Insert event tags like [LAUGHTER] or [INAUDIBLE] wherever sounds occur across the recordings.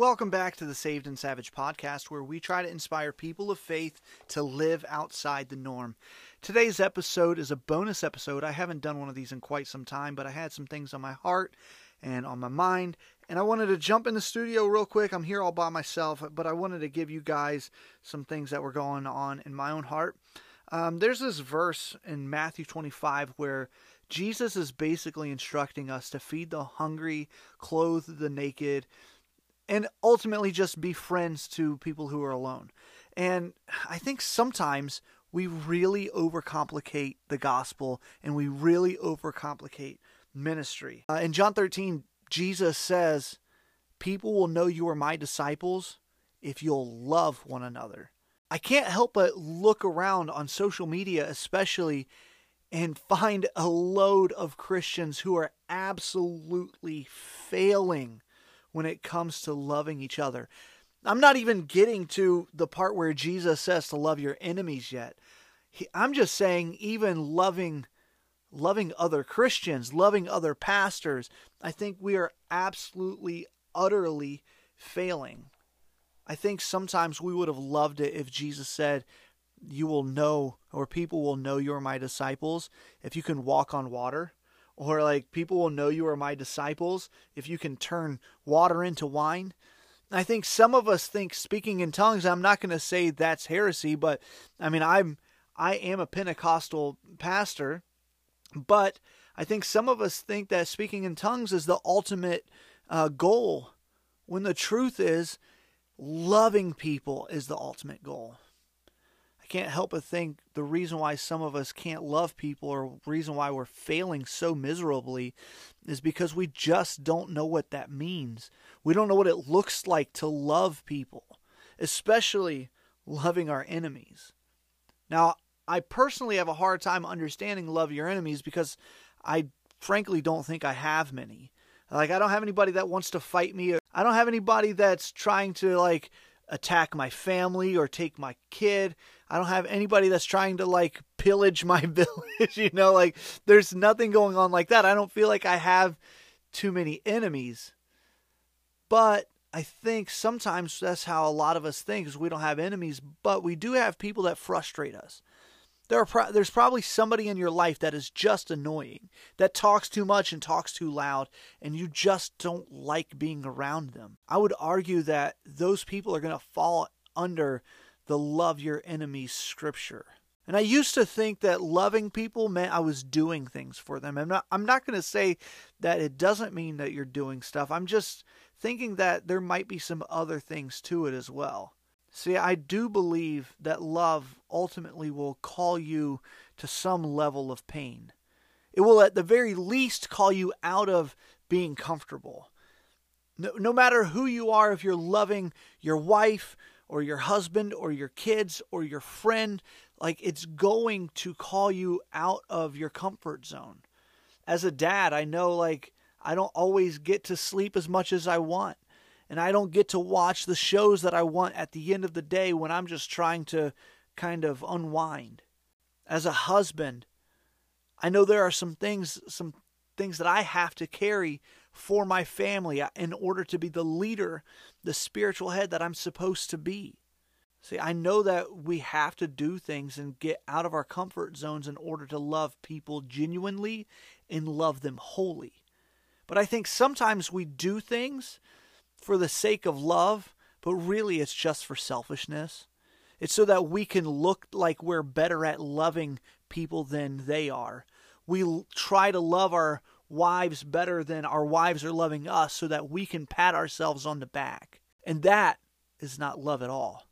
Welcome back to the Saved and Savage podcast, where we try to inspire people of faith to live outside the norm. Today's episode is a bonus episode. I haven't done one of these in quite some time, but I had some things on my heart and on my mind, and I wanted to jump in the studio real quick. I'm here all by myself, but I wanted to give you guys some things that were going on in my own heart. Um, there's this verse in Matthew 25 where Jesus is basically instructing us to feed the hungry, clothe the naked, and ultimately just be friends to people who are alone. And I think sometimes we really overcomplicate the gospel and we really overcomplicate ministry. Uh, in John 13, Jesus says, People will know you are my disciples if you'll love one another. I can't help but look around on social media, especially, and find a load of Christians who are absolutely failing when it comes to loving each other. I'm not even getting to the part where Jesus says to love your enemies yet. He, I'm just saying, even loving loving other Christians, loving other pastors, I think we are absolutely, utterly failing. I think sometimes we would have loved it if Jesus said, You will know, or people will know you are my disciples if you can walk on water. Or like people will know you are my disciples if you can turn water into wine. I think some of us think speaking in tongues, I'm not going to say that's heresy, but I mean, I'm I am a Pentecostal pastor, but I think some of us think that speaking in tongues is the ultimate uh, goal, when the truth is, loving people is the ultimate goal. Can't help but think the reason why some of us can't love people or reason why we're failing so miserably is because we just don't know what that means. We don't know what it looks like to love people, especially loving our enemies. Now, I personally have a hard time understanding love your enemies because I frankly don't think I have many. Like I don't have anybody that wants to fight me. I don't have anybody that's trying to like attack my family or take my kid. I don't have anybody that's trying to like pillage my [LAUGHS] village, you know, like there's nothing going on like that. I don't feel like I have too many enemies. But I think sometimes that's how a lot of us think is we don't have enemies, but we do have people that frustrate us. There are pro- there's probably somebody in your life that is just annoying, that talks too much and talks too loud, and you just don't like being around them. I would argue that those people are going to fall under the love your enemies scripture. And I used to think that loving people meant I was doing things for them. I'm not I'm not going to say that it doesn't mean that you're doing stuff. I'm just thinking that there might be some other things to it as well. See, I do believe that love ultimately will call you to some level of pain. It will, at the very least, call you out of being comfortable. No, no matter who you are, if you're loving your wife or your husband or your kids or your friend, like it's going to call you out of your comfort zone. As a dad, I know like I don't always get to sleep as much as I want and I don't get to watch the shows that I want at the end of the day when I'm just trying to kind of unwind. As a husband, I know there are some things some things that I have to carry for my family uh, in order to be the leader, the spiritual head that I'm supposed to be. See, I know that we have to do things and get out of our comfort zones in order to love people genuinely and love them wholly. But I think sometimes we do things for the sake of love, but really it's just for selfishness. It's so that we can look like we're better at loving people than they are. We try to love our wives better than our wives are loving us so that we can pat ourselves on the back. And that is not love at all.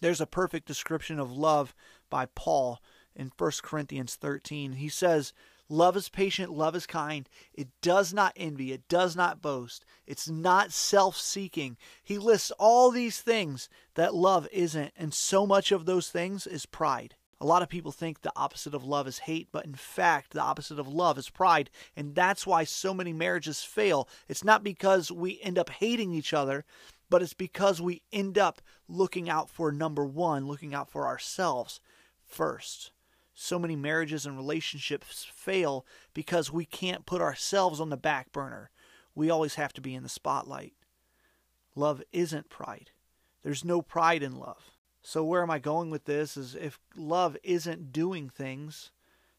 There's a perfect description of love by Paul in 1 Corinthians 13. He says, Love is patient, love is kind. It does not envy, it does not boast, it's not self seeking. He lists all these things that love isn't, and so much of those things is pride. A lot of people think the opposite of love is hate, but in fact, the opposite of love is pride. And that's why so many marriages fail. It's not because we end up hating each other, but it's because we end up looking out for number one, looking out for ourselves first so many marriages and relationships fail because we can't put ourselves on the back burner. We always have to be in the spotlight. Love isn't pride. There's no pride in love. So where am I going with this is if love isn't doing things,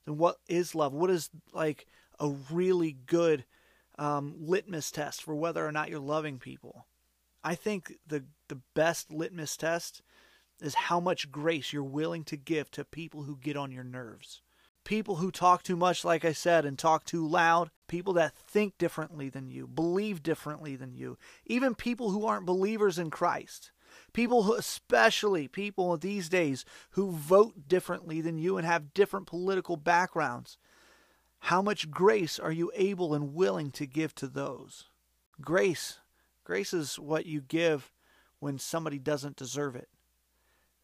then what is love? What is like a really good um, litmus test for whether or not you're loving people? I think the the best litmus test is how much grace you're willing to give to people who get on your nerves. People who talk too much, like I said, and talk too loud, people that think differently than you, believe differently than you, even people who aren't believers in Christ. People who, especially people these days who vote differently than you and have different political backgrounds. How much grace are you able and willing to give to those? Grace. Grace is what you give when somebody doesn't deserve it.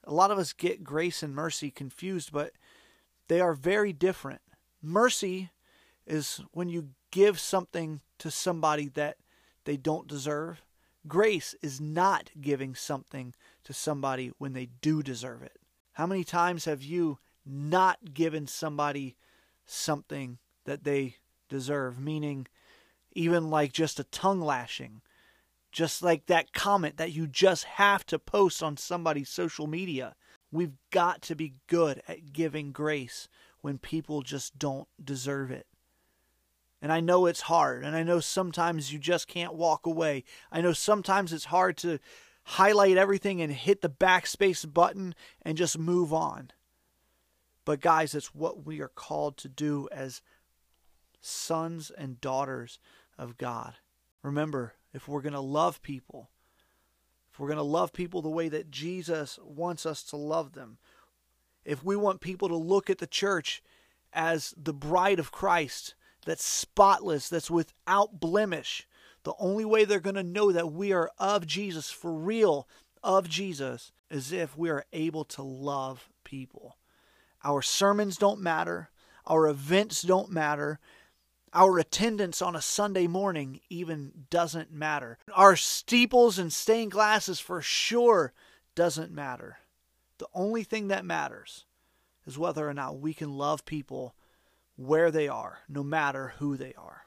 A lot of us get grace and mercy confused, but they are very different. Mercy is when you give something to somebody that they don't deserve. Grace is not giving something to somebody when they do deserve it. How many times have you not given somebody something that they deserve? Meaning, even like just a tongue lashing, just like that comment that you just have to post on somebody's social media. We've got to be good at giving grace when people just don't deserve it. And I know it's hard. And I know sometimes you just can't walk away. I know sometimes it's hard to highlight everything and hit the backspace button and just move on. But, guys, it's what we are called to do as sons and daughters of God. Remember, if we're going to love people, if we're going to love people the way that Jesus wants us to love them, if we want people to look at the church as the bride of Christ, that's spotless, that's without blemish. The only way they're going to know that we are of Jesus, for real, of Jesus, is if we are able to love people. Our sermons don't matter, our events don't matter. Our attendance on a Sunday morning even doesn't matter. Our steeples and stained glasses for sure doesn't matter. The only thing that matters is whether or not we can love people where they are, no matter who they are.